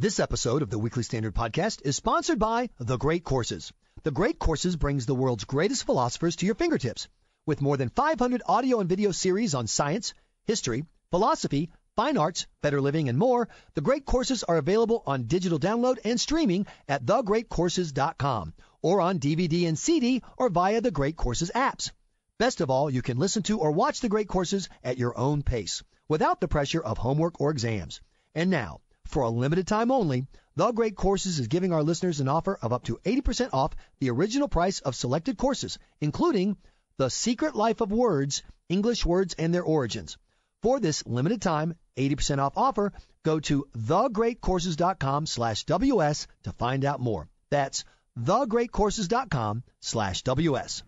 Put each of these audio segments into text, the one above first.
This episode of the Weekly Standard Podcast is sponsored by The Great Courses. The Great Courses brings the world's greatest philosophers to your fingertips. With more than 500 audio and video series on science, history, philosophy, fine arts, better living, and more, the Great Courses are available on digital download and streaming at thegreatcourses.com or on DVD and CD or via the Great Courses apps. Best of all, you can listen to or watch the Great Courses at your own pace without the pressure of homework or exams. And now, for a limited time only, The Great Courses is giving our listeners an offer of up to 80% off the original price of selected courses, including The Secret Life of Words, English Words and Their Origins. For this limited time, 80% off offer, go to thegreatcourses.com slash WS to find out more. That's thegreatcourses.com slash WS.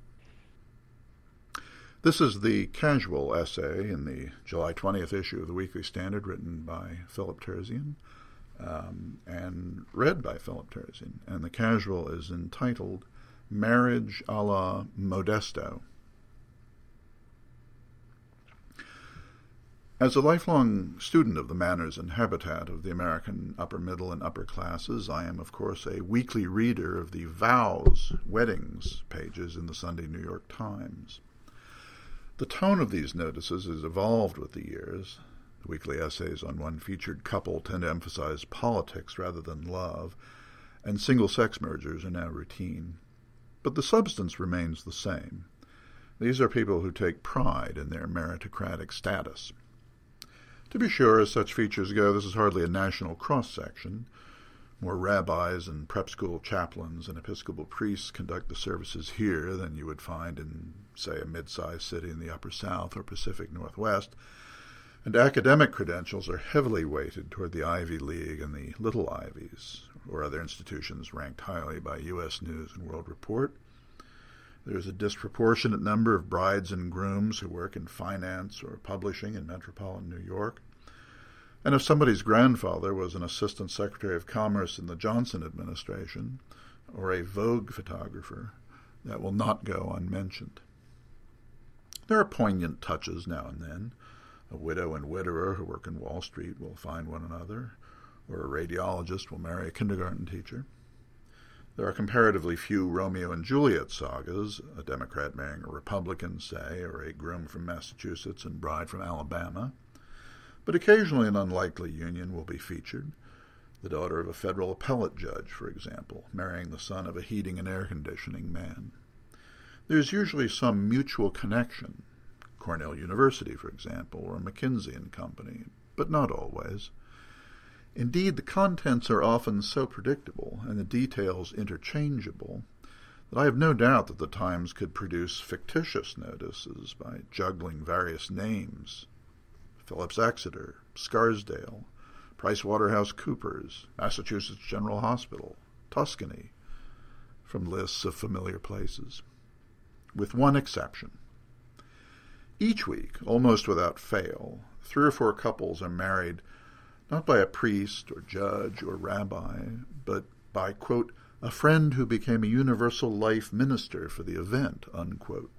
This is the casual essay in the July 20th issue of the Weekly Standard written by Philip Terzian um, and read by Philip Terzian. And the casual is entitled Marriage a la Modesto. As a lifelong student of the manners and habitat of the American upper middle and upper classes, I am, of course, a weekly reader of the vows, weddings pages in the Sunday New York Times. The tone of these notices has evolved with the years. The weekly essays on one featured couple tend to emphasize politics rather than love, and single sex mergers are now routine. But the substance remains the same. These are people who take pride in their meritocratic status. To be sure, as such features go, this is hardly a national cross section. More rabbis and prep school chaplains and Episcopal priests conduct the services here than you would find in, say, a mid sized city in the Upper South or Pacific Northwest. And academic credentials are heavily weighted toward the Ivy League and the Little Ivies, or other institutions ranked highly by U.S. News and World Report. There's a disproportionate number of brides and grooms who work in finance or publishing in metropolitan New York. And if somebody's grandfather was an assistant secretary of commerce in the Johnson administration or a Vogue photographer, that will not go unmentioned. There are poignant touches now and then. A widow and widower who work in Wall Street will find one another, or a radiologist will marry a kindergarten teacher. There are comparatively few Romeo and Juliet sagas, a Democrat marrying a Republican, say, or a groom from Massachusetts and bride from Alabama. But occasionally an unlikely union will be featured. The daughter of a federal appellate judge, for example, marrying the son of a heating and air conditioning man. There's usually some mutual connection, Cornell University, for example, or McKinsey and Company, but not always. Indeed, the contents are often so predictable and the details interchangeable that I have no doubt that the Times could produce fictitious notices by juggling various names. Phillips Exeter, Scarsdale, Price Waterhouse Coopers, Massachusetts General Hospital, Tuscany, from lists of familiar places, with one exception. Each week, almost without fail, three or four couples are married not by a priest or judge or rabbi, but by, quote, a friend who became a universal life minister for the event, unquote.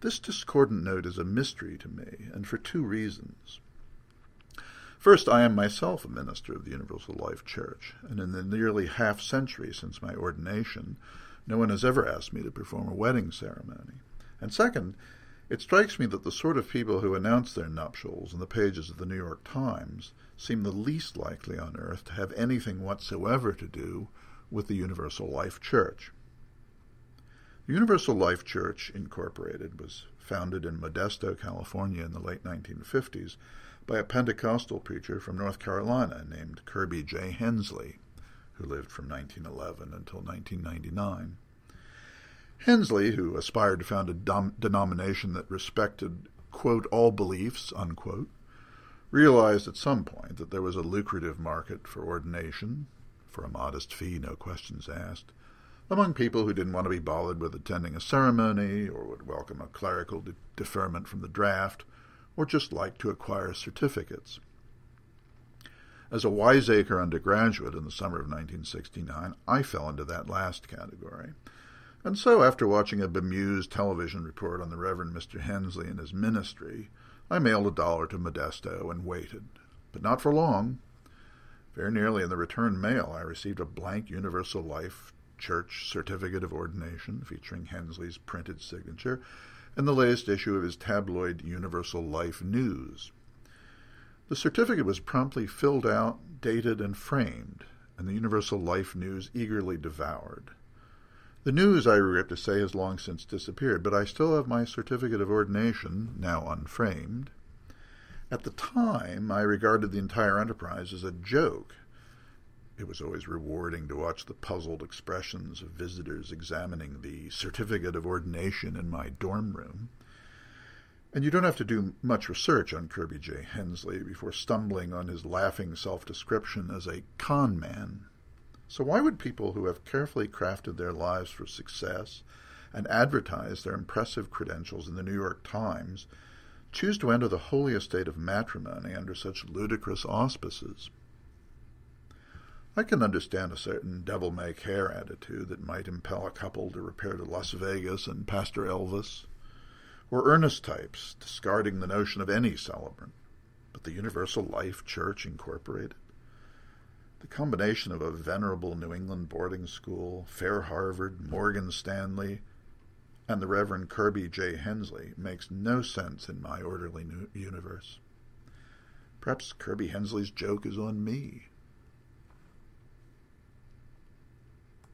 This discordant note is a mystery to me, and for two reasons. First, I am myself a minister of the Universal Life Church, and in the nearly half century since my ordination, no one has ever asked me to perform a wedding ceremony. And second, it strikes me that the sort of people who announce their nuptials in the pages of the New York Times seem the least likely on earth to have anything whatsoever to do with the Universal Life Church. The Universal Life Church, Incorporated, was founded in Modesto, California in the late 1950s by a Pentecostal preacher from North Carolina named Kirby J. Hensley, who lived from 1911 until 1999. Hensley, who aspired to found a dom- denomination that respected, quote, all beliefs, unquote, realized at some point that there was a lucrative market for ordination, for a modest fee, no questions asked, among people who didn't want to be bothered with attending a ceremony or would welcome a clerical de- deferment from the draft or just like to acquire certificates. As a Wiseacre undergraduate in the summer of 1969, I fell into that last category. And so, after watching a bemused television report on the Reverend Mr. Hensley and his ministry, I mailed a dollar to Modesto and waited. But not for long. Very nearly in the return mail, I received a blank Universal Life Church certificate of ordination featuring Hensley's printed signature and the latest issue of his tabloid Universal Life News. The certificate was promptly filled out, dated, and framed, and the Universal Life News eagerly devoured. The news, I regret to say, has long since disappeared, but I still have my certificate of ordination, now unframed. At the time, I regarded the entire enterprise as a joke. It was always rewarding to watch the puzzled expressions of visitors examining the certificate of ordination in my dorm room. And you don't have to do much research on Kirby J. Hensley before stumbling on his laughing self description as a con man. So, why would people who have carefully crafted their lives for success and advertised their impressive credentials in the New York Times choose to enter the holy estate of matrimony under such ludicrous auspices? I can understand a certain devil may care attitude that might impel a couple to repair to Las Vegas and Pastor Elvis, or earnest types discarding the notion of any celebrant, but the Universal Life Church Incorporated? The combination of a venerable New England boarding school, fair Harvard, Morgan Stanley, and the Reverend Kirby J. Hensley makes no sense in my orderly universe. Perhaps Kirby Hensley's joke is on me.